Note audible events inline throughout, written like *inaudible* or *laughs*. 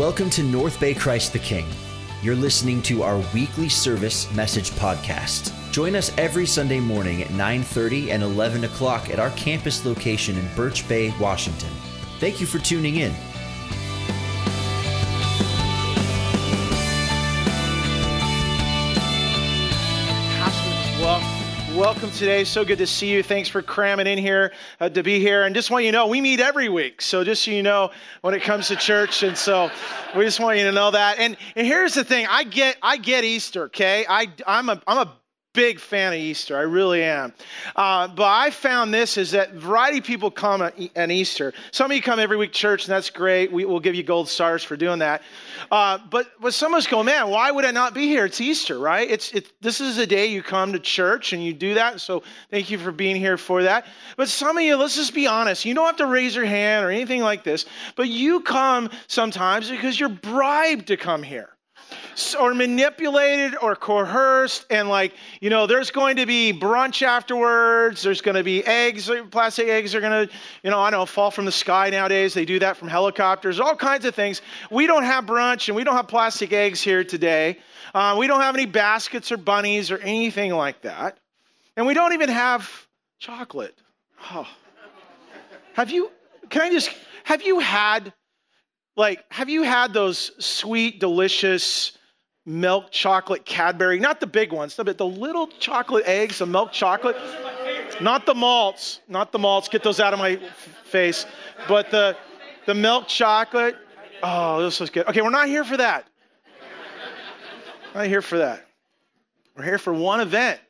Welcome to North Bay Christ the King. You're listening to our weekly service message podcast. Join us every Sunday morning at 9:30 and 11 o'clock at our campus location in Birch Bay, Washington. Thank you for tuning in. Welcome today. So good to see you. Thanks for cramming in here uh, to be here. And just want you to know, we meet every week. So just so you know, when it comes to church, and so we just want you to know that. And and here's the thing: I get I get Easter. Okay, I I'm a I'm a big fan of Easter. I really am. Uh, but I found this is that variety of people come on Easter. Some of you come every week church, and that's great. We, will give you gold stars for doing that. Uh, but but some of us go, man, why would I not be here? It's Easter, right? It's it, this is a day you come to church and you do that. So thank you for being here for that. But some of you, let's just be honest. You don't have to raise your hand or anything like this, but you come sometimes because you're bribed to come here or manipulated or coerced and like you know there's going to be brunch afterwards there's going to be eggs plastic eggs are going to you know i don't know fall from the sky nowadays they do that from helicopters all kinds of things. We don't have brunch and we don't have plastic eggs here today. Uh, we don't have any baskets or bunnies or anything like that. And we don't even have chocolate. Oh. have you can i just have you had like have you had those sweet delicious milk chocolate Cadbury, not the big ones, but the little chocolate eggs, the milk chocolate. Not the malts, not the malts. Get those out of my face. But the the milk chocolate. Oh, this was good. Okay, we're not here for that. Not here for that. We're here for one event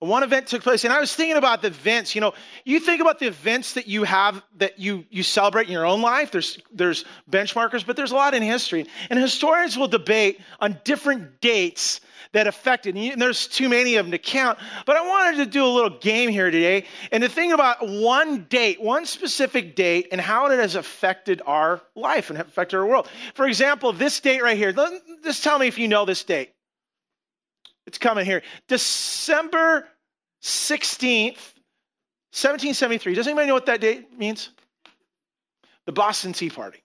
one event took place and i was thinking about the events you know you think about the events that you have that you you celebrate in your own life. There's there's benchmarkers but there's a lot in history. And historians will debate on different dates that affected and there's too many of them to count. But i wanted to do a little game here today. And to think about one date one specific date and how it has affected our life and affected our world. For example this date right here. Just tell me if you know this date. It's coming here. December 16th, 1773. Does anybody know what that date means? The Boston Tea Party.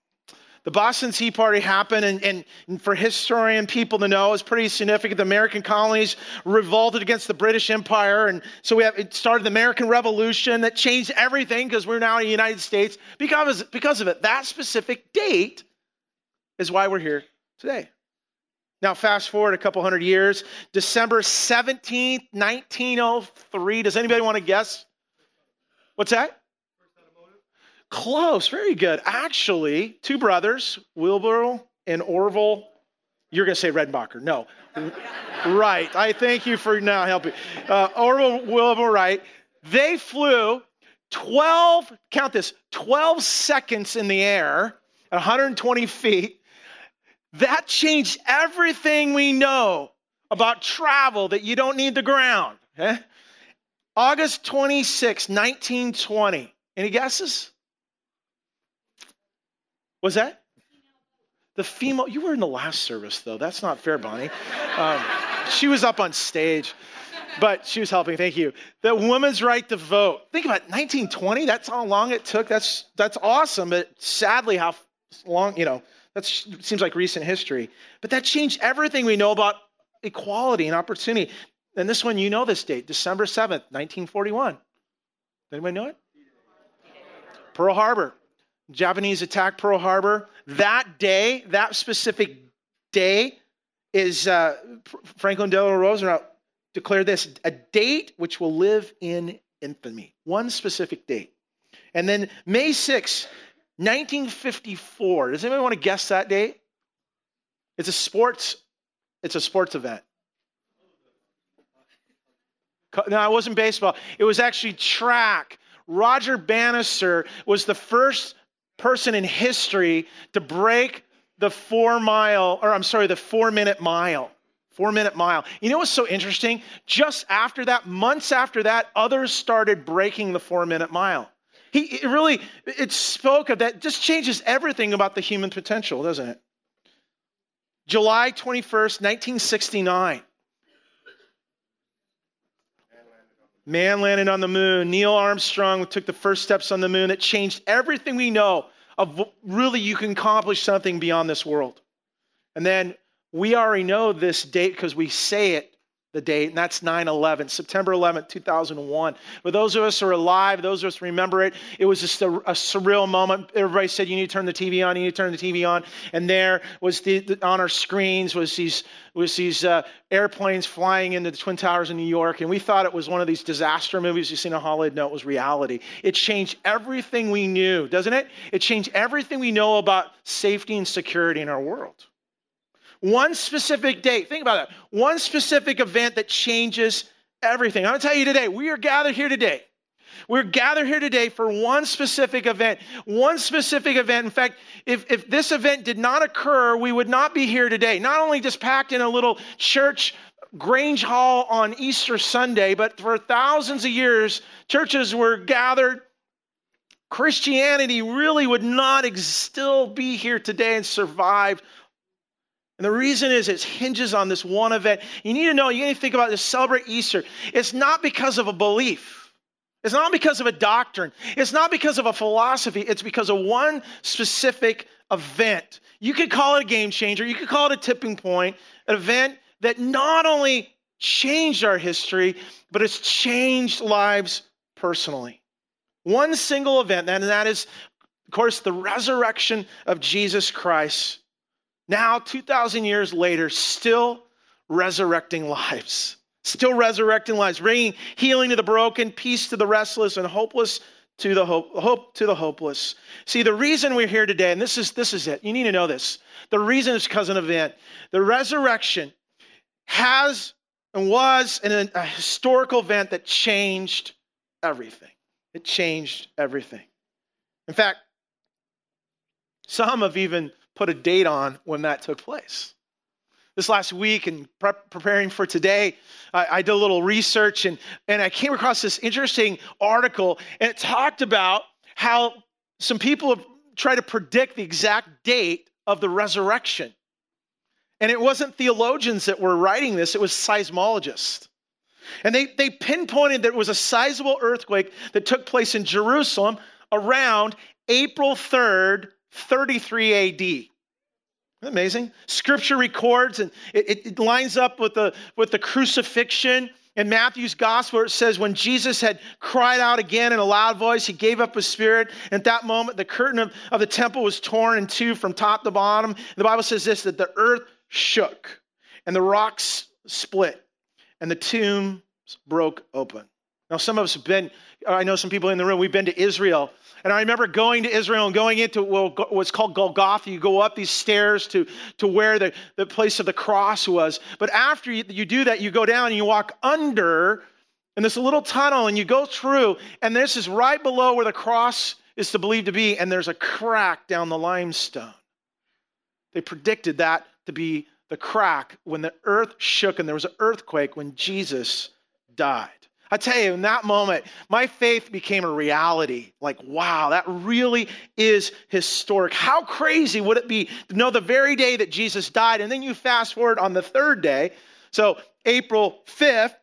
The Boston Tea Party happened, and, and, for historian people to know, it's pretty significant. The American colonies revolted against the British Empire, and so we have it started the American Revolution that changed everything because we're now in the United States because because of it. That specific date is why we're here today. Now, fast forward a couple hundred years, December 17th, 1903. Does anybody want to guess? What's that? Close, very good. Actually, two brothers, Wilbur and Orville. You're going to say Redenbacher. No. *laughs* right. I thank you for now helping. Uh, Orville, Wilbur Wright. They flew 12, count this, 12 seconds in the air at 120 feet that changed everything we know about travel that you don't need the ground. Eh? August 26, 1920. Any guesses? Was that? The female, you were in the last service though. That's not fair, Bonnie. Um, she was up on stage, but she was helping. Thank you. The woman's right to vote. Think about it, 1920. That's how long it took. That's that's awesome. But sadly, how long, you know, that seems like recent history. But that changed everything we know about equality and opportunity. And this one, you know this date, December 7th, 1941. Anybody know it? Pearl Harbor. Japanese attack Pearl Harbor. That day, that specific day, is uh, Franklin Delano Roosevelt declared this a date which will live in infamy. One specific date. And then May 6, 1954. Does anybody want to guess that date? It's a sports, it's a sports event. No, it wasn't baseball. It was actually track. Roger Bannister was the first person in history to break the four mile, or I'm sorry, the four minute mile. Four minute mile. You know what's so interesting? Just after that, months after that, others started breaking the four minute mile. He it really, it spoke of that, just changes everything about the human potential, doesn't it? July 21st, 1969. Man landed on the moon. Neil Armstrong took the first steps on the moon. It changed everything we know of really you can accomplish something beyond this world. And then we already know this date because we say it the date, and that's 9 11, September 11th, 2001. For those of us who are alive, those of us remember it, it was just a, a, surreal moment. Everybody said, You need to turn the TV on, you need to turn the TV on. And there was the, the on our screens was these, was these uh, airplanes flying into the Twin Towers in New York, and we thought it was one of these disaster movies you see in Hollywood. No, it was reality. It changed everything we knew, doesn't it? It changed everything we know about safety and security in our world. One specific date, think about that. One specific event that changes everything. I'm going to tell you today, we are gathered here today. We're gathered here today for one specific event. One specific event. In fact, if, if this event did not occur, we would not be here today. Not only just packed in a little church Grange Hall on Easter Sunday, but for thousands of years, churches were gathered. Christianity really would not ex- still be here today and survive and the reason is it hinges on this one event. You need to know, you need to think about this, celebrate Easter. It's not because of a belief. It's not because of a doctrine. It's not because of a philosophy. It's because of one specific event. You could call it a game changer. You could call it a tipping point, an event that not only changed our history, but it's changed lives personally. One single event, and that is, of course, the resurrection of Jesus Christ now, 2,000 years later, still resurrecting lives. Still resurrecting lives, bringing healing to the broken, peace to the restless, and hopeless to the hope, hope to the hopeless. See, the reason we're here today, and this is this is it. You need to know this. The reason is because of an event. The resurrection has and was an, a historical event that changed everything. It changed everything. In fact, some have even put a date on when that took place. This last week, and preparing for today, I, I did a little research and, and I came across this interesting article, and it talked about how some people tried to predict the exact date of the resurrection. And it wasn't theologians that were writing this, it was seismologists. And they, they pinpointed that it was a sizable earthquake that took place in Jerusalem around April 3rd, 33 AD. Amazing. Scripture records and it, it, lines up with the, with the crucifixion. In Matthew's gospel, it says, when Jesus had cried out again in a loud voice, he gave up his spirit. And at that moment, the curtain of, of the temple was torn in two from top to bottom. The Bible says this that the earth shook and the rocks split and the tombs broke open. Now, some of us have been, I know some people in the room, we've been to Israel and I remember going to Israel and going into what's called Golgotha. You go up these stairs to, to where the, the place of the cross was. But after you, you do that, you go down and you walk under in this little tunnel and you go through. And this is right below where the cross is to believe to be. And there's a crack down the limestone. They predicted that to be the crack when the earth shook and there was an earthquake when Jesus died. I tell you, in that moment, my faith became a reality. Like, wow, that really is historic. How crazy would it be to know the very day that Jesus died? And then you fast forward on the third day, so April 5th,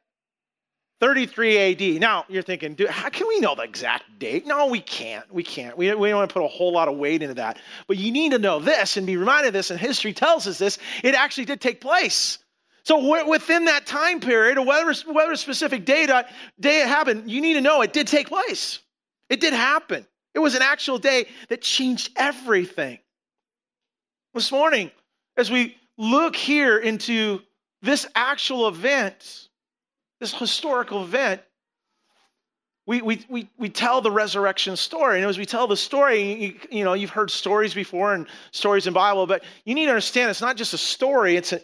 33 AD. Now, you're thinking, dude, how can we know the exact date? No, we can't. We can't. We, we don't want to put a whole lot of weight into that. But you need to know this and be reminded of this, and history tells us this. It actually did take place. So within that time period, or whether, whether a specific day, uh, day it happened, you need to know it did take place. It did happen. It was an actual day that changed everything. This morning, as we look here into this actual event, this historical event, we, we, we, we tell the resurrection story. And as we tell the story, you, you know, you've heard stories before and stories in Bible, but you need to understand it's not just a story, it's an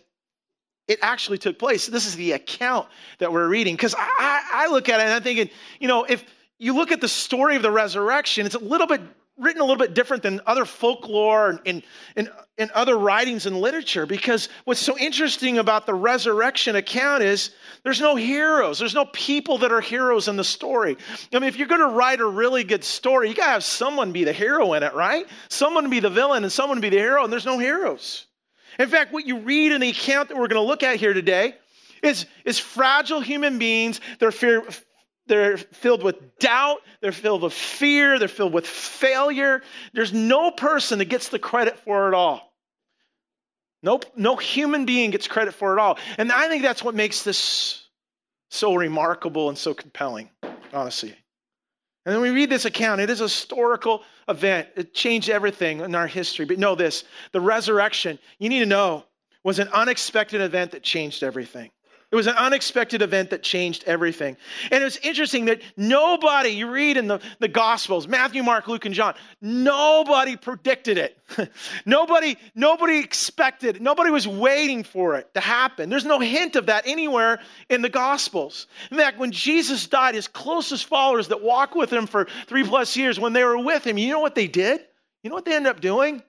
it actually took place. This is the account that we're reading. Because I, I, look at it and I'm thinking, you know, if you look at the story of the resurrection, it's a little bit written a little bit different than other folklore and, and, and other writings and literature. Because what's so interesting about the resurrection account is there's no heroes, there's no people that are heroes in the story. I mean, if you're going to write a really good story, you got to have someone be the hero in it, right? Someone be the villain and someone be the hero, and there's no heroes. In fact, what you read in the account that we're going to look at here today is, is fragile human beings. They're fear, they're filled with doubt, they're filled with fear, they're filled with failure. There's no person that gets the credit for it all. Nope, no human being gets credit for it all. And I think that's what makes this so remarkable and so compelling, honestly. And then we read this account. It is a historical event. It changed everything in our history. But know this the resurrection, you need to know, was an unexpected event that changed everything. It was an unexpected event that changed everything. And it was interesting that nobody, you read in the, the Gospels, Matthew, Mark, Luke, and John, nobody predicted it. *laughs* nobody, nobody expected, nobody was waiting for it to happen. There's no hint of that anywhere in the Gospels. In fact, when Jesus died, his closest followers that walked with him for three plus years, when they were with him, you know what they did? You know what they ended up doing?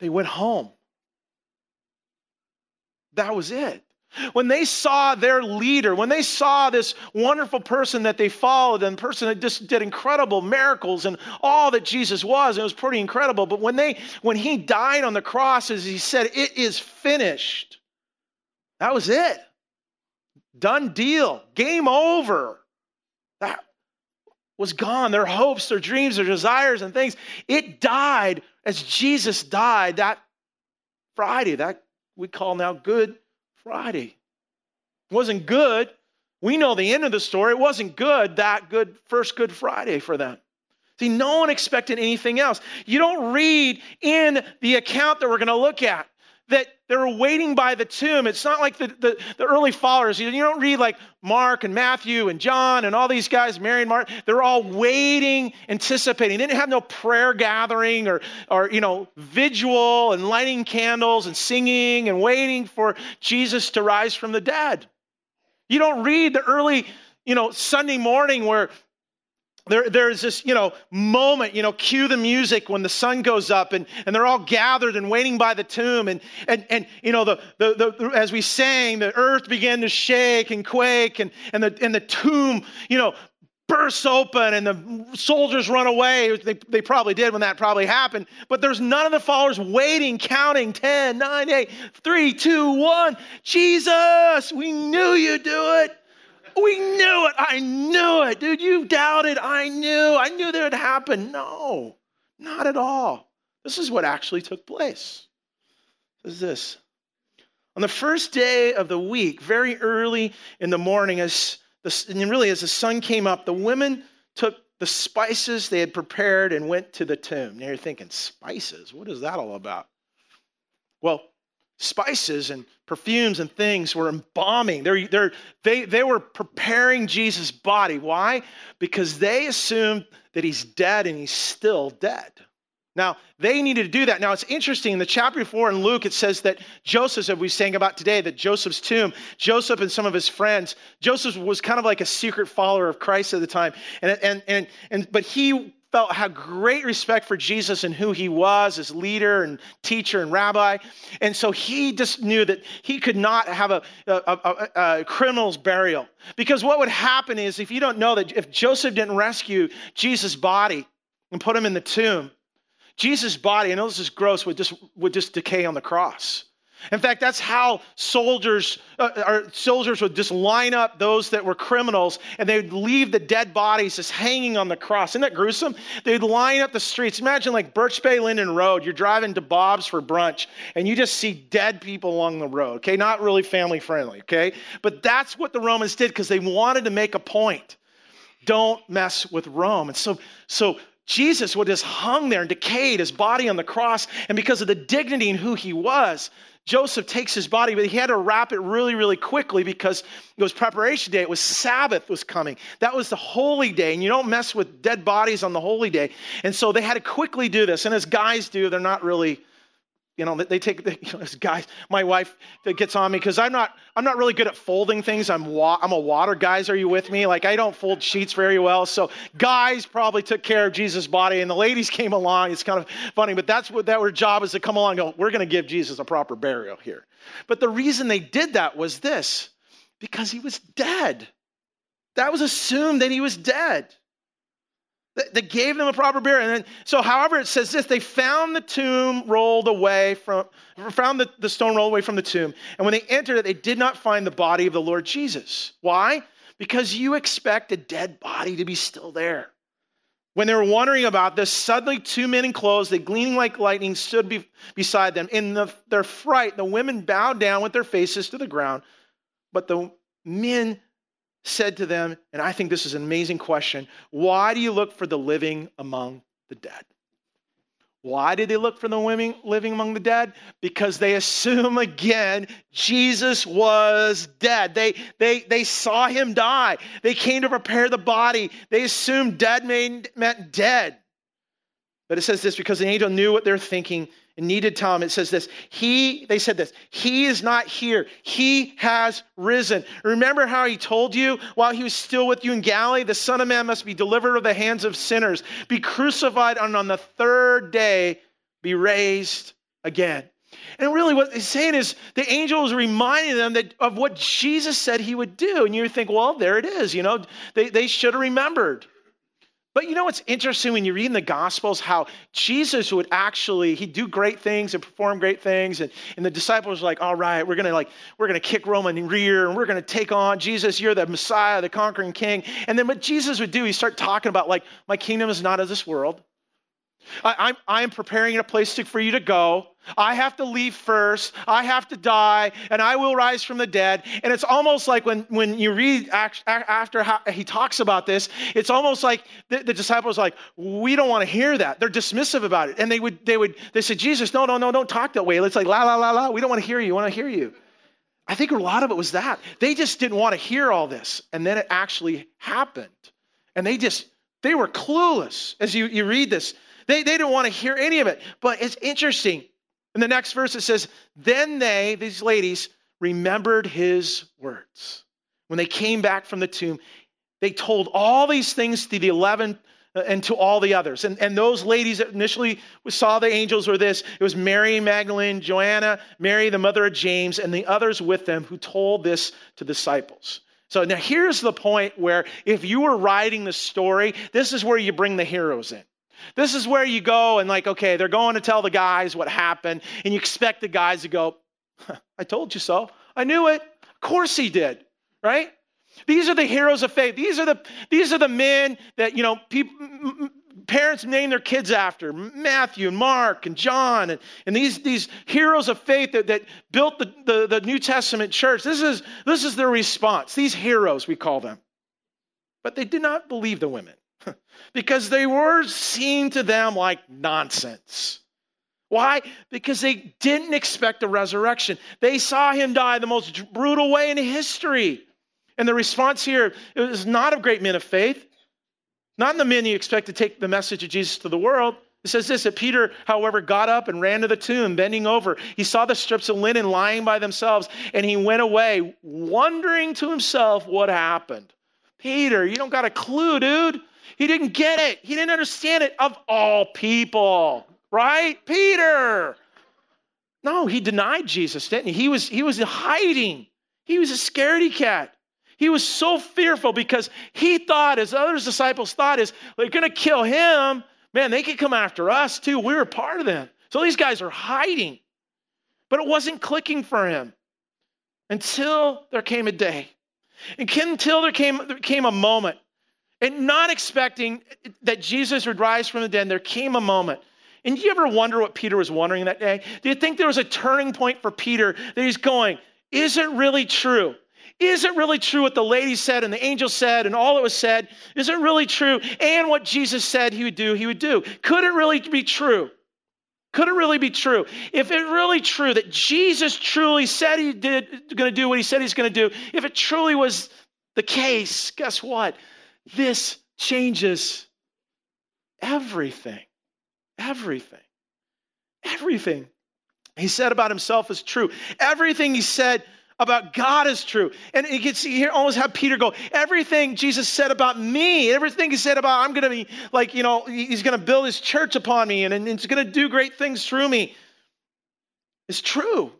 They went home. That was it. When they saw their leader, when they saw this wonderful person that they followed and person that just did incredible miracles and all that Jesus was, it was pretty incredible. But when they when he died on the cross, as he said, it is finished. That was it. Done deal. Game over. That was gone. Their hopes, their dreams, their desires, and things. It died as Jesus died that Friday, that we call now Good Friday. It wasn't good. We know the end of the story. It wasn't good, that good first Good Friday for them. See, no one expected anything else. You don't read in the account that we're going to look at that they're waiting by the tomb. It's not like the, the, the, early followers. You don't read like Mark and Matthew and John and all these guys, Mary and Mark. They're all waiting, anticipating. They didn't have no prayer gathering or, or you know, vigil and lighting candles and singing and waiting for Jesus to rise from the dead. You don't read the early, you know, Sunday morning where there, there's this, you know, moment, you know, cue the music when the sun goes up and, and they're all gathered and waiting by the tomb. And, and, and you know, the, the, the, as we sang, the earth began to shake and quake and, and, the, and the tomb, you know, bursts open and the soldiers run away. They, they probably did when that probably happened. But there's none of the followers waiting, counting 10, 9, 8, 3, 2, 1. Jesus, we knew you'd do it. We knew it. I knew it. Dude, you doubted. I knew. I knew that it happened. No, not at all. This is what actually took place. This is this. On the first day of the week, very early in the morning, as the, and really as the sun came up, the women took the spices they had prepared and went to the tomb. Now you're thinking, spices? What is that all about? Well, spices and perfumes and things were embalming. They're, they're, they, they were preparing Jesus' body. Why? Because they assumed that he's dead and he's still dead. Now, they needed to do that. Now, it's interesting. In the chapter before in Luke, it says that Joseph, as we sang about today, that Joseph's tomb, Joseph and some of his friends, Joseph was kind of like a secret follower of Christ at the time. And, and, and, and, but he felt had great respect for Jesus and who he was as leader and teacher and rabbi. And so he just knew that he could not have a, a, a, a, criminal's burial. Because what would happen is, if you don't know that if Joseph didn't rescue Jesus' body and put him in the tomb, Jesus' body, I know this is gross, would just, would just decay on the cross. In fact, that's how soldiers, uh, soldiers would just line up those that were criminals and they would leave the dead bodies just hanging on the cross. Isn't that gruesome? They'd line up the streets. Imagine like Birch Bay Lynden Road. You're driving to Bob's for brunch and you just see dead people along the road. Okay, not really family friendly. Okay, but that's what the Romans did because they wanted to make a point. Don't mess with Rome. And so, so Jesus would just hung there and decayed his body on the cross. And because of the dignity and who he was, Joseph takes his body, but he had to wrap it really, really quickly because it was preparation day. It was Sabbath was coming. That was the holy day, and you don't mess with dead bodies on the holy day. And so they had to quickly do this. And as guys do, they're not really you know, they take *laughs* you know, this guy. My wife gets on me because I'm not. I'm not really good at folding things. I'm wa- I'm a water. Guys, are you with me? Like I don't fold sheets very well. So guys probably took care of Jesus' body, and the ladies *laughs* came along. It's kind of funny, but that's what that their job is to come along. and go, we're going to give Jesus a proper burial here. But the reason they did that was this, because he was dead. That was assumed that he was dead. They gave them a proper burial. And then, so, however, it says this they found the tomb rolled away from, found the, the stone rolled away from the tomb. And when they entered it, they did not find the body of the Lord Jesus. Why? because you expect a dead body to be still there. When they were wondering about this, suddenly two men in clothes, they gleaming like lightning, stood be- beside them. In the, their fright, the women bowed down with their faces to the ground. But the men said to them, and I think this is an amazing question why do you look for the living among the dead? Why did they look for the women living among the dead? Because they assume *laughs* again Jesus was dead. They, they, they saw him die. They came to prepare the body. They assumed dead meant dead. But it says this because the angel knew what they're thinking needed to tell him. It says this He, they said this, He is not here. He has risen. Remember how he told you while he was still with you in Galilee, the Son of Man must be delivered of the hands of sinners, be crucified, and on the third day be raised again. And really, what he's saying is the angel is reminding them that of what Jesus said he would do. And you think, well, there it is. You know, they, they should have remembered. But you know what's interesting when you read in the Gospels how Jesus would actually, he'd do great things and perform great things. And, and the disciples were like, all right, we're gonna like, we're gonna kick Roman in rear and we're gonna take on Jesus, you're the Messiah, the conquering king. And then what Jesus would do, he'd start talking about like, my kingdom is not of this world. I, am I'm preparing a place to, for you to go. I have to leave first. I have to die, and I will rise from the dead. And it's almost like when, when you read after he talks about this, it's almost like the, the disciples like, we don't want to hear that. They're dismissive about it. And they would, they would, they said, Jesus, no, no, no, don't talk that way. It's like, la, la, la, la. We don't want to hear you. We want to hear you. I think a lot of it was that. They just didn't want to hear all this. And then it actually happened. And they just, they were clueless as you, you read this. They, they didn't want to hear any of it. But it's interesting. In the next verse, it says, Then they, these ladies, remembered his words. When they came back from the tomb, they told all these things to the 11 uh, and to all the others. And, and those ladies that initially saw the angels were this it was Mary Magdalene, Joanna, Mary, the mother of James, and the others with them who told this to disciples. So now here's the point where if you were writing the story, this is where you bring the heroes in. This is where you go and, like, okay, they're going to tell the guys what happened, and you expect the guys to go, I told you so. I knew it. Of course he did, right? These are the heroes of faith. These are the, these are the men that, you know, people, parents name their kids after Matthew and Mark and John and, and these, these heroes of faith that, that built the, the, the New Testament church. This is, this is their response. These heroes, we call them. But they did not believe the women. *laughs* because they were seen to them like nonsense. Why? Because they didn't expect a resurrection. They saw him die the most brutal way in history. And the response here is not of great men of faith, not in the men you expect to take the message of Jesus to the world. It says this that Peter, however, got up and ran to the tomb, bending over. He saw the strips of linen lying by themselves, and he went away, wondering to himself what happened. Peter, you don't got a clue, dude. He didn't get it. He didn't understand it of all people, right? Peter. No, he denied Jesus, didn't he? He was, he was hiding. He was a scaredy cat. He was so fearful because he thought, as other disciples thought, is they're going to kill him. Man, they could come after us too. We were part of them. So these guys are hiding. But it wasn't clicking for him until there came a day. And until there came, there came a moment and not expecting that Jesus would rise from the dead, there came a moment. And do you ever wonder what Peter was wondering that day? Do you think there was a turning point for Peter that he's going, is it really true? Is it really true what the lady said and the angel said and all that was said? Is it really true? And what Jesus said he would do, he would do. Could it really be true? Could it really be true? If it really true that Jesus truly said he did going to do what he said he's going to do, if it truly was the case, guess what? This changes everything. Everything. Everything he said about himself is true. Everything he said about God is true. And you can see here almost have Peter go, everything Jesus said about me, everything he said about I'm to be like, you know, he's to build his church upon me and, and going to do great things through me is true.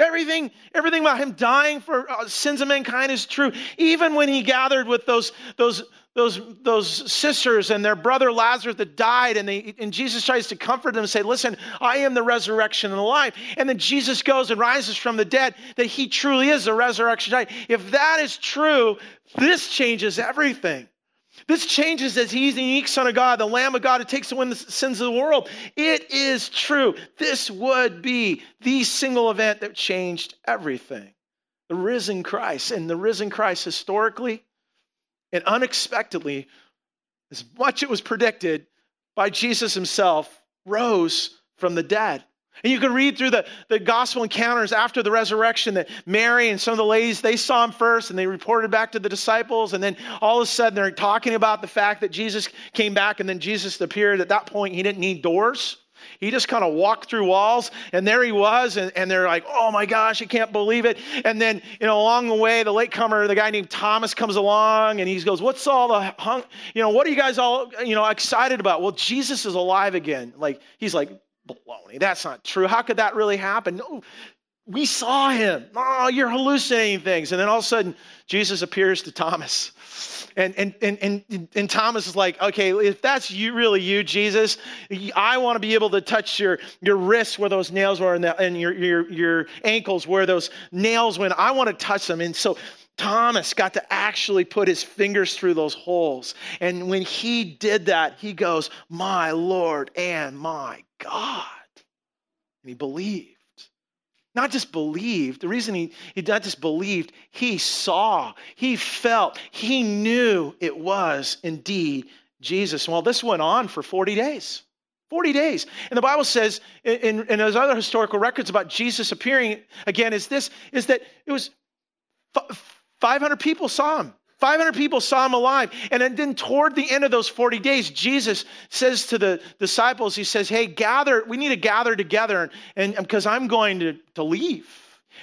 Everything, everything about him dying for uh, sins of mankind is true. Even when he gathered with those, those, those, those sisters and their brother Lazarus that died, and, they, and Jesus tries to comfort them and say, Listen, I am the resurrection and the life. And then Jesus goes and rises from the dead, that he truly is the resurrection. If that is true, this changes everything. This changes as he's the unique Son of God, the Lamb of God who takes away the sins of the world. It is true. This would be the single event that changed everything. The risen Christ. And the risen Christ, historically and unexpectedly, as much as it was predicted by Jesus himself, rose from the dead. And you can read through the, the gospel encounters after the resurrection that Mary and some of the ladies, they saw him first and they reported back to the disciples. And then all of a sudden they're talking about the fact that Jesus came back and then Jesus appeared. At that point, he didn't need doors. He just kind of walked through walls, and there he was, and, and they're like, oh my gosh, I can't believe it. And then, you know, along the way, the latecomer, the guy named Thomas comes along, and he goes, what's all the, hung, you know, what are you guys all, you know, excited about? Well, Jesus is alive again. Like, he's like, baloney. That's not true. How could that really happen? No, we saw him. Oh, you're hallucinating things. And then all of a sudden, Jesus appears to Thomas. And, and, and, and, and Thomas is like, okay, if that's you, really you, Jesus, I want to be able to touch your, your wrists where those nails were and, the, and your, your, your ankles where those nails went. I want to touch them. And so Thomas got to actually put his fingers through those holes. And when he did that, he goes, My Lord and my God. And he believed. Not just believed. The reason he, he not just believed, he saw, he felt, he knew it was indeed Jesus. Well, this went on for 40 days. 40 days. And the Bible says, in, in those other historical records about Jesus appearing again, is this, is that it was 500 people saw him. 500 people saw him alive. And then toward the end of those 40 days, Jesus says to the disciples, He says, Hey, gather, we need to gather together and because I'm going to, to leave.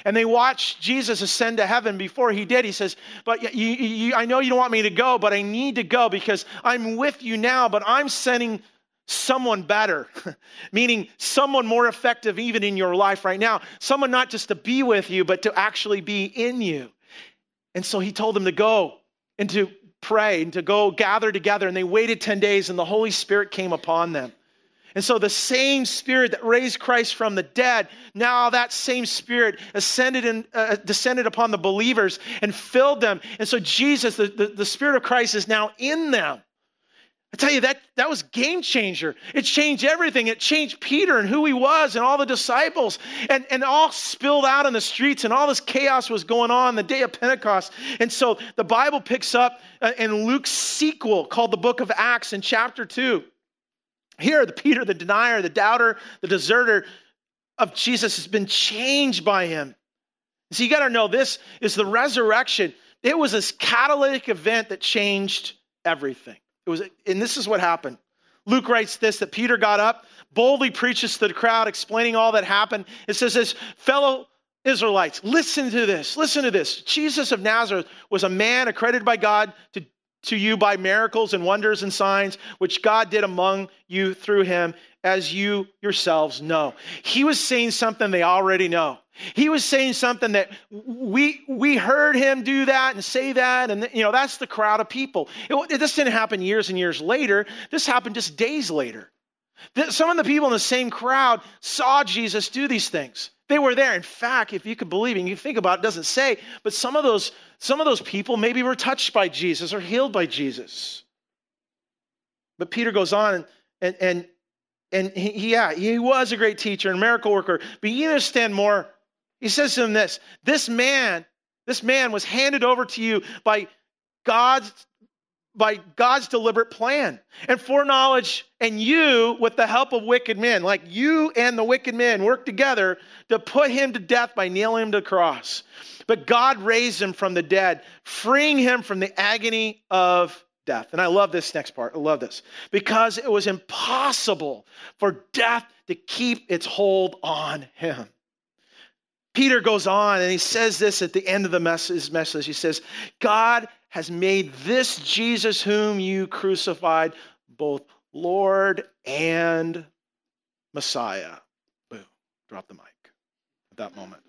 And they watch Jesus ascend to heaven. Before he did, he says, But you, you, I know you don't want me to go, but I need to go because I'm with you now, but I'm sending someone better, *laughs* meaning someone more effective even in your life right now. Someone not just to be with you, but to actually be in you. And so he told them to go and to pray and to go gather together. And they waited 10 days, and the Holy Spirit came upon them. And so the same spirit that raised Christ from the dead, now that same spirit ascended and uh, descended upon the believers and filled them. And so Jesus, the, the, the spirit of Christ is now in them. I tell you, that, that was game changer. It changed everything. It changed Peter and who he was and all the disciples. And, and all spilled out in the streets, and all this chaos was going on the day of Pentecost. And so the Bible picks up uh, in Luke's sequel called the book of Acts in chapter 2. Here, the Peter, the denier, the doubter, the deserter of Jesus has been changed by him. So you got to know this is the resurrection. It was this catalytic event that changed everything. It was, and this is what happened. Luke writes this that Peter got up, boldly preaches to the crowd, explaining all that happened. It says this, fellow Israelites, listen to this, listen to this. Jesus of Nazareth was a man accredited by God to, to you by miracles and wonders and signs, which God did among you through him, as you yourselves know. He was saying something they already know. He was saying something that we we heard him do that and say that, and you know that's the crowd of people. It, this didn't happen years and years later. This happened just days later. Some of the people in the same crowd saw Jesus do these things. They were there. In fact, if you could believe, and you think about it, it doesn't say, but some of those some of those people maybe were touched by Jesus or healed by Jesus. But Peter goes on and and and, he, yeah, he was a great teacher and miracle worker, but you understand more he says to him this this man, this man was handed over to you by God's by God's deliberate plan and foreknowledge, and you, with the help of wicked men, like you and the wicked men, work together to put him to death by nailing him to the cross. But God raised him from the dead, freeing him from the agony of death. And I love this next part. I love this. Because it was impossible for death to keep its hold on him. Peter goes on and he says this at the end of the message. He says, God has made this Jesus whom you crucified both Lord and Messiah. Boom. Drop the mic at that moment.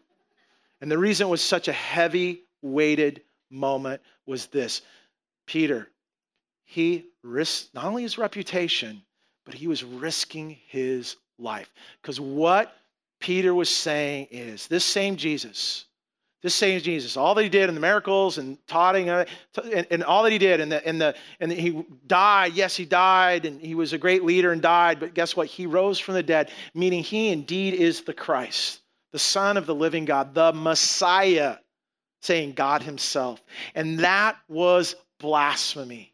And the reason it was such a heavy weighted moment was this Peter, he risked not only his reputation, but he was risking his life. Because what Peter was saying is this same Jesus, this same Jesus, all that he did in the miracles and taught uh, and, and all that he did, and the, and the and the, he died. Yes, he died, and he was a great leader and died. But guess what? He rose from the dead, meaning he indeed is the Christ, the Son of the living God, the Messiah, saying God Himself, and that was blasphemy.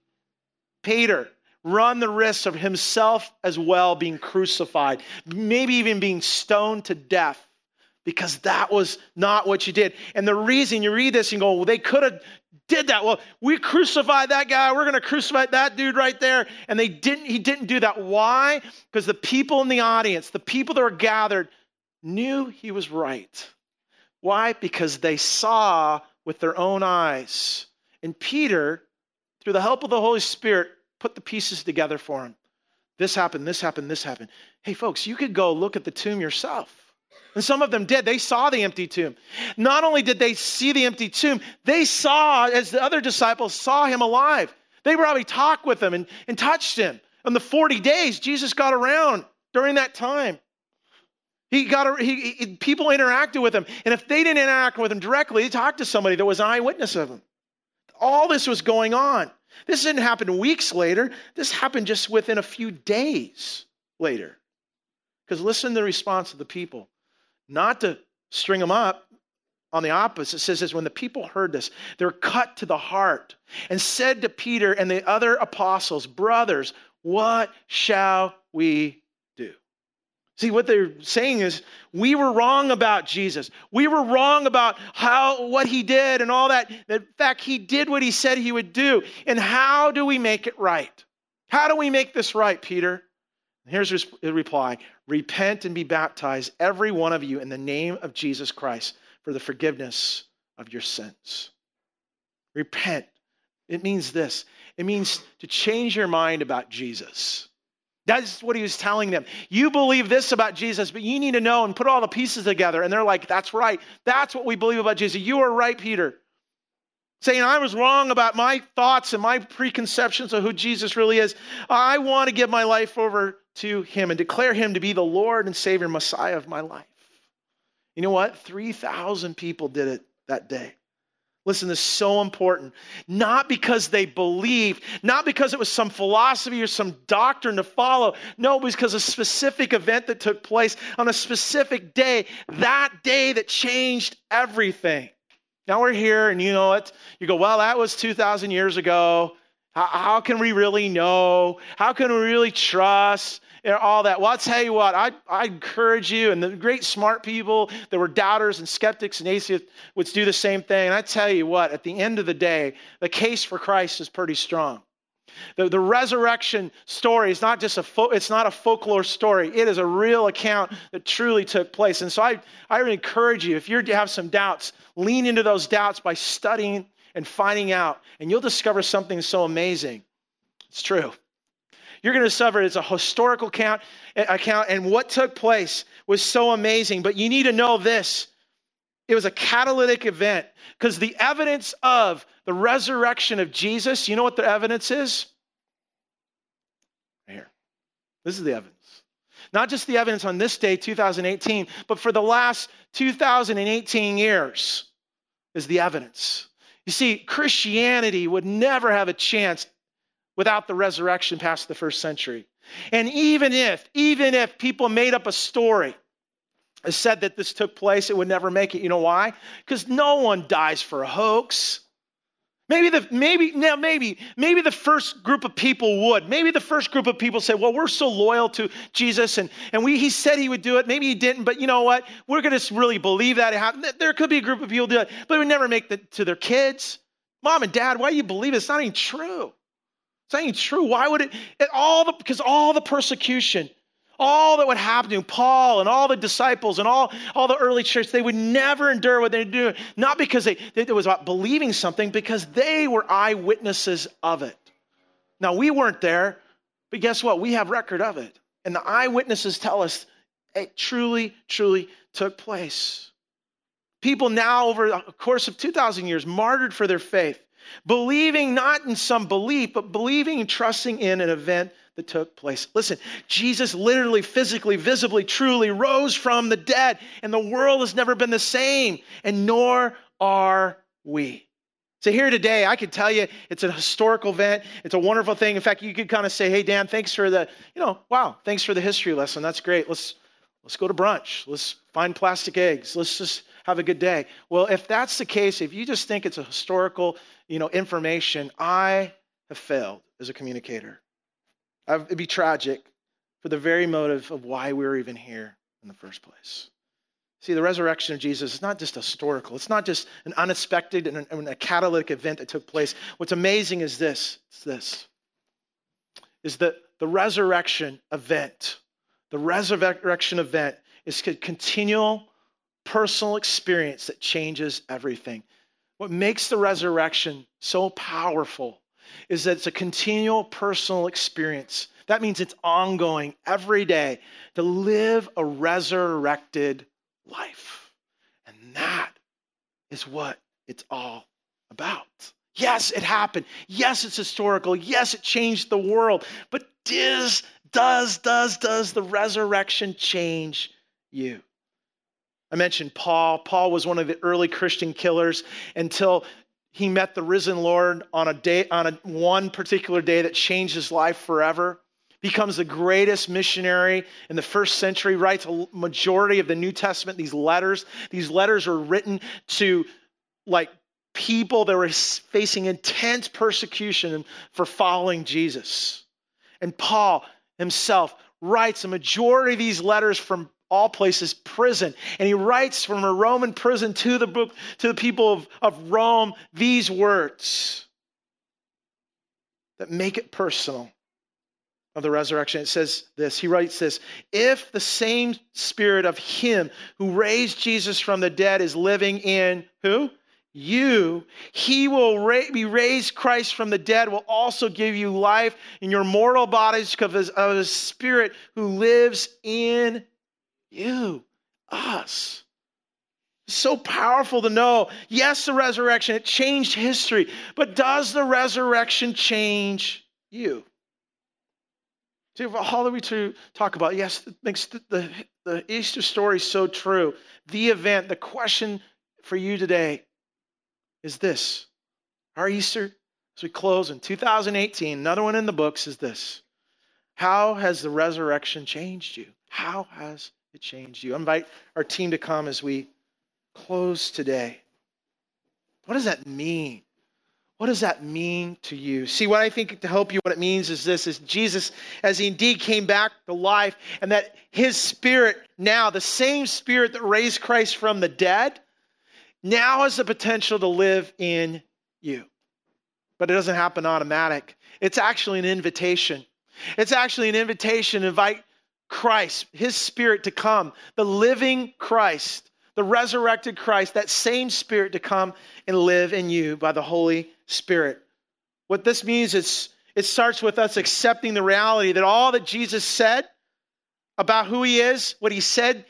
Peter, run the risk of himself as well being crucified, maybe even being stoned to death, because that was not what you did. And the reason you read this and go, well, they could have did that. Well, we crucified that guy. We're going to crucify that dude right there. And they didn't, he didn't do that. Why? Because the people in the audience, the people that were gathered, knew he was right. Why? Because they saw with their own eyes. And Peter, through the help of the Holy Spirit, put the pieces together for him. This happened, this happened, this happened. Hey, folks, you could go look at the tomb yourself. And some of them did. They saw the empty tomb. Not only did they see the empty tomb, they saw, as the other disciples saw him alive. They probably talked with him and, and touched him. In the 40 days, Jesus got around during that time. He got he, he, people interacted with him, and if they didn't interact with him directly, they talked to somebody that was an eyewitness of him. All this was going on. This didn't happen weeks later. This happened just within a few days later. Because listen to the response of the people. Not to string them up, on the opposite, it says this when the people heard this, they were cut to the heart and said to Peter and the other apostles, Brothers, what shall we do? See, what they're saying is, we were wrong about Jesus. We were wrong about how what he did and all that. In fact, he did what he said he would do. And how do we make it right? How do we make this right, Peter? Here's his reply Repent and be baptized, every one of you, in the name of Jesus Christ for the forgiveness of your sins. Repent. It means this it means to change your mind about Jesus. That's what he was telling them. You believe this about Jesus, but you need to know and put all the pieces together. And they're like, that's right. That's what we believe about Jesus. You are right, Peter. Saying I was wrong about my thoughts and my preconceptions of who Jesus really is. I want to give my life over to him and declare him to be the Lord and Savior, Messiah of my life. You know what? 3,000 people did it that day. Listen, this is so important. Not because they believed, not because it was some philosophy or some doctrine to follow. No, it was because a specific event that took place on a specific day, that day that changed everything. Now we're here, and you know it. You go, well, that was 2,000 years ago. How, how, can we really know? How can we really trust? and all that. Well, I'll tell you what, I, I encourage you, and the great smart people that were doubters and skeptics and atheists would do the same thing. And I tell you what, at the end of the day, the case for Christ is pretty strong. The, the resurrection story is not just a fo- it's not a folklore story. It is a real account that truly took place. And so I, I encourage you, if you have some doubts, lean into those doubts by studying and finding out, and you'll discover something so amazing. It's true. You're going to discover it's a historical account, eh, account, and what took place was so amazing. But you need to know this it was a catalytic event because the evidence of the resurrection of Jesus, you know what the evidence is? Right here. This is the evidence. Not just the evidence on this day, 2018, but for the last 2018 years is the evidence. You see, Christianity would never have a chance without the resurrection past the first century. And even if, even if people made up a story, and said that this took place, it would never make it. You know why? Because no one dies for a hoax. Maybe the maybe now maybe maybe the first group of people would. Maybe the first group of people say, "Well, we're so loyal to Jesus, and and we he said he would do it. Maybe he didn't, but you know what? We're going to really believe that it happened. There could be a group of people do it, but would never make it to their kids. Mom and dad, why do you believe it? It's not even true. It's not even true. Why would it all the because all the persecution, all that would happen to Paul and all the disciples and all, all the early church, they would never endure what they do. Not because they, it was about believing something, because they were eyewitnesses of it. Now we weren't there, but guess what? We have record of it. And the eyewitnesses tell us it truly, truly took place. People now, over the course of 2,000 years, martyred for their faith, believing not in some belief, but believing and trusting in an event that took place. Listen, Jesus literally, physically, visibly, truly rose from the dead, and the world has never been the same, and nor are we. So, here today, I could tell you it's a historical event. It's a wonderful thing. In fact, you could kind of say, hey, Dan, thanks for the, you know, wow, thanks for the history lesson. That's great. Let's, let's go to brunch. Let's find plastic eggs. Let's just have a good day. Well, if that's the case, if you just think it's a historical, you know, information, I have failed as a communicator. It'd be tragic for the very motive of why we're even here in the first place. See, the resurrection of Jesus is not just historical. It's not just an unexpected and a catalytic event that took place. What's amazing is this, it's this, is that the resurrection event, the resurrection event is a continual personal experience that changes everything. What makes the resurrection so powerful is that it's a continual personal experience. That means it's ongoing every day to live a resurrected life. And that is what it's all about. Yes, it happened. Yes, it's historical. Yes, it changed the world. But does, does, does, does the resurrection change you? I mentioned Paul. Paul was one of the early Christian killers until he met the risen Lord on a day, on a one particular day that changed his life forever becomes the greatest missionary in the first century, writes a majority of the New Testament, these letters. These letters were written to like people that were facing intense persecution for following Jesus. And Paul himself writes a majority of these letters from all places prison and he writes from a roman prison to the book to the people of, of rome these words that make it personal of the resurrection. It says this. He writes this If the same spirit of him who raised Jesus from the dead is living in who? You, he will ra- be raised Christ from the dead, will also give you life in your mortal bodies because of his spirit who lives in you, us. so powerful to know. Yes, the resurrection, it changed history, but does the resurrection change you? See, all that we to talk about, yes, makes the, the, the Easter story so true. The event, the question for you today is this. Our Easter, as we close in 2018, another one in the books is this. How has the resurrection changed you? How has it changed you? I invite our team to come as we close today. What does that mean? What does that mean to you? See, what I think to help you, what it means is this is Jesus, as he indeed came back to life, and that his spirit now, the same spirit that raised Christ from the dead, now has the potential to live in you. But it doesn't happen automatic. It's actually an invitation. It's actually an invitation to invite Christ, his spirit to come, the living Christ, the resurrected Christ, that same spirit to come and live in you by the Holy Spirit. What this means is it starts with us accepting the reality that all that Jesus said about who he is, what he said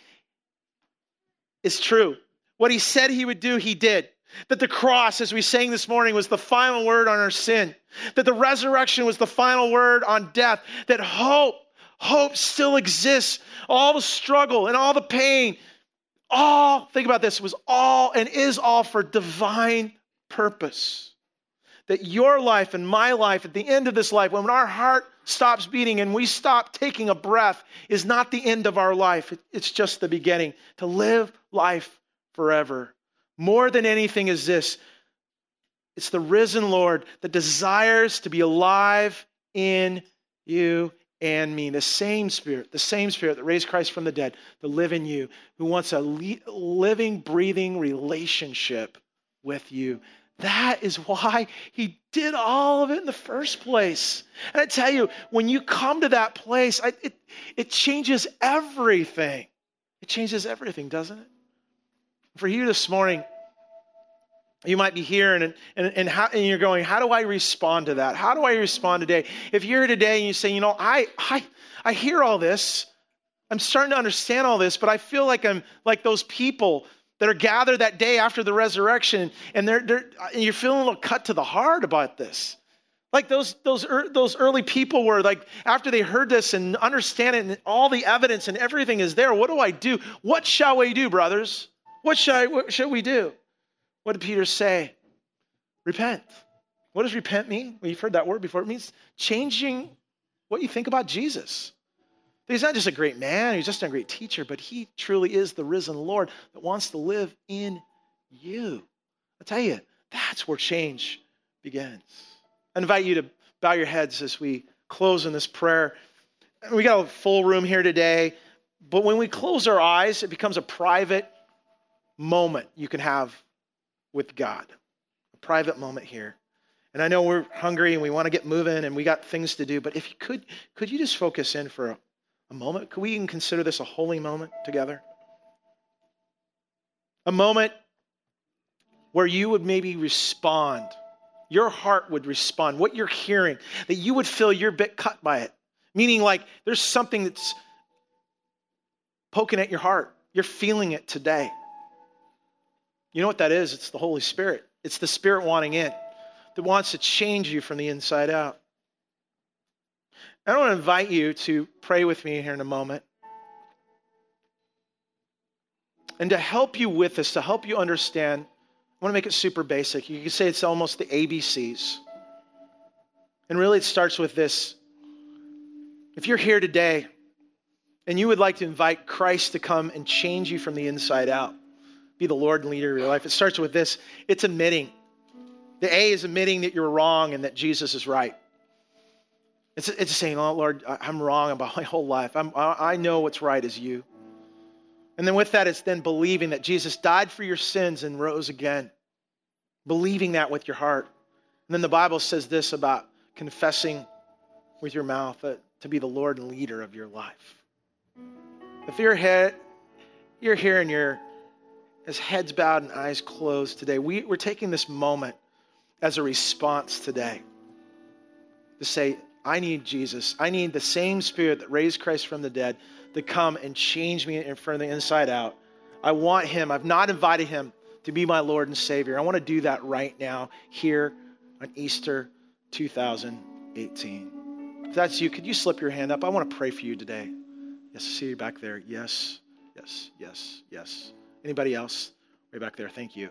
is true. What he said he would do, he did. That the cross, as we sang this morning, was the final word on our sin. That the resurrection was the final word on death. That hope, hope still exists. All the struggle and all the pain, all, think about this, was all and is all for divine purpose that your life and my life at the end of this life, when our heart stops beating and we stop taking a breath, is not the end of our life. It's just the beginning. To live life forever. More than anything is this it's the risen Lord that desires to be alive in you and me. The same Spirit, the same Spirit that raised Christ from the dead to live in you, who wants a living, breathing relationship with you. That is why he did all of it in the first place. And I tell you, when you come to that place, I, it, it changes everything. It changes everything, doesn't it? For you this morning, you might be here and, and, and, how, and you're going, how do I respond to that? How do I respond today? If you're here today and you say, you know, I, I, I hear all this, I'm starting to understand all this, but I feel like I'm like those people that are gathered that day after the resurrection, and they're, they're and you're feeling a little cut to the heart about this. Like those, those, those early people were like, after they heard this and understand it, and all the evidence and everything is there, what do I do? What shall we do, brothers? What shall, I, what shall we do? What did Peter say? Repent. What does repent mean? Well, you've heard that word before. It means changing what you think about Jesus. He's not just a great man, he's just a great teacher, but he truly is the risen Lord that wants to live in you. I tell you, that's where change begins. I invite you to bow your heads as we close in this prayer. We got a full room here today, but when we close our eyes, it becomes a private moment you can have with God. A private moment here. And I know we're hungry and we want to get moving and we got things to do, but if you could, could you just focus in for a, a moment? Could we even consider this a holy moment together? A moment where you would maybe respond your heart would respond, what you're hearing, that you would feel you're bit cut by it. Meaning, like, there's something that's poking at your heart. You're feeling it today. You know what that is? It's the Holy Spirit. It's the Spirit wanting in, that wants to change you from the inside out. I want to invite you to pray with me here in a moment. And to help you with this, to help you understand I want to make it super basic. You could say it's almost the ABCs. And really, it starts with this. If you're here today and you would like to invite Christ to come and change you from the inside out, be the Lord and leader of your life, it starts with this it's admitting. The A is admitting that you're wrong and that Jesus is right. It's, it's saying, Oh, Lord, I'm wrong about my whole life. I'm, I know what's right is you. And then with that, it's then believing that Jesus died for your sins and rose again. Believing that with your heart. And then the Bible says this about confessing with your mouth to be the Lord and leader of your life. If you're, head, you're here and you're as heads bowed and eyes closed today, we, we're taking this moment as a response today to say, I need Jesus. I need the same spirit that raised Christ from the dead to come and change me from the inside out. I want him. I've not invited him to be my Lord and Savior. I want to do that right now here on Easter 2018. If that's you, could you slip your hand up? I want to pray for you today. Yes, I see you back there. Yes, yes, yes, yes. Anybody else? Way back there. Thank you.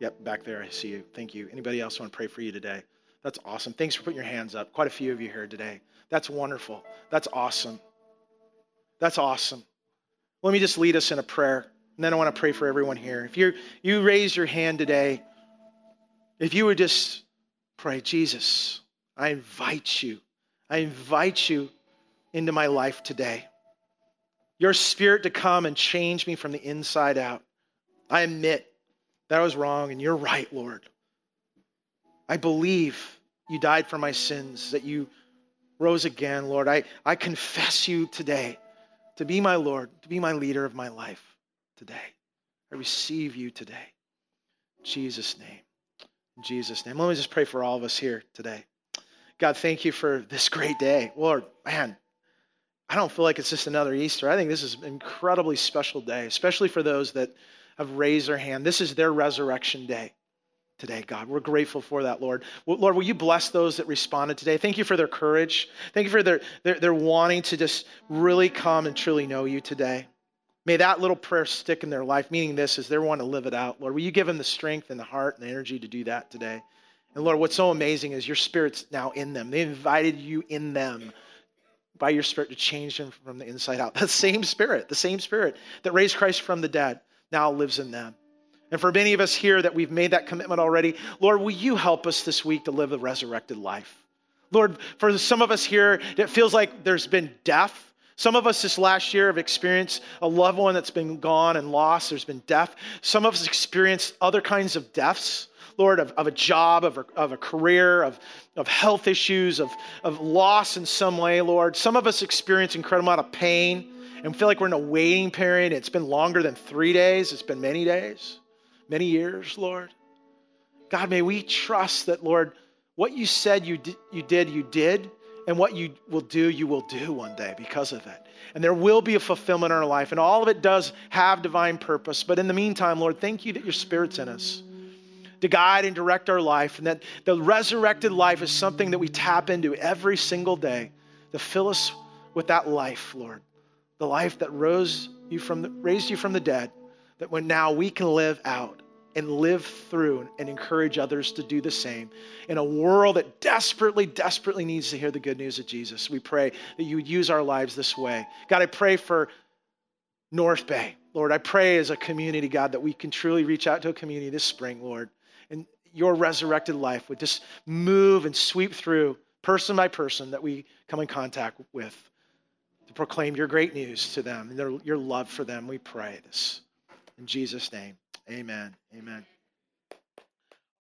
Yep, back there. I see you. Thank you. Anybody else want to pray for you today? That's awesome. Thanks for putting your hands up. Quite a few of you here today. That's wonderful. That's awesome. That's awesome. Let me just lead us in a prayer. And then I want to pray for everyone here. If you you raise your hand today, if you would just pray, Jesus, I invite you. I invite you into my life today. Your spirit to come and change me from the inside out. I admit that I was wrong and you're right, Lord. I believe you died for my sins, that you rose again, Lord. I, I confess you today to be my Lord, to be my leader of my life today. I receive you today. In Jesus' name. In Jesus' name. Let me just pray for all of us here today. God, thank you for this great day. Lord, man, I don't feel like it's just another Easter. I think this is an incredibly special day, especially for those that have raised their hand. This is their resurrection day today, God. We're grateful for that, Lord. Lord, will you bless those that responded today? Thank you for their courage. Thank you for their, their, their wanting to just really come and truly know you today. May that little prayer stick in their life, meaning this is they want to live it out. Lord, will you give them the strength and the heart and the energy to do that today? And Lord, what's so amazing is your spirit's now in them. They invited you in them by your spirit to change them from the inside out. *laughs* The same spirit, the same spirit that raised Christ from the dead now lives in them. And for many of us here that we've made that commitment already, Lord, will you help us this week to live a resurrected life? Lord, for some of us here, it feels like there's been death. Some of us this last year have experienced a loved one that's been gone and lost. There's been death. Some of us experienced other kinds of deaths, Lord, of, of a job, of a, of a career, of, of health issues, of, of loss in some way, Lord. Some of us experience incredible amount of pain and feel like we're in a waiting period. It's been longer than three days, it's been many days many years, Lord. God, may we trust that, Lord, what you said you, di- you did, you did, And what you will do, you will do one day because of it. And there will be a fulfillment in our life. And all of it does have divine purpose. But in the meantime, Lord, thank you that your Spirit's in us to guide and direct our life. And that the resurrected life is something that we tap into every single day to fill us with that life, Lord. The life that rose you from the, raised you from the dead, that when now we can live out and live through and encourage others to do the same in a world that desperately, desperately needs to hear the good news of Jesus. We pray that you would use our lives this way. God, I pray for North Bay. Lord, I pray as a community, God, that we can truly reach out to a community this spring, Lord, your resurrected life would just move and sweep through person by person that we come in contact with to proclaim your great news to them and their, your love for them. We pray this. In Jesus' name, amen. Amen.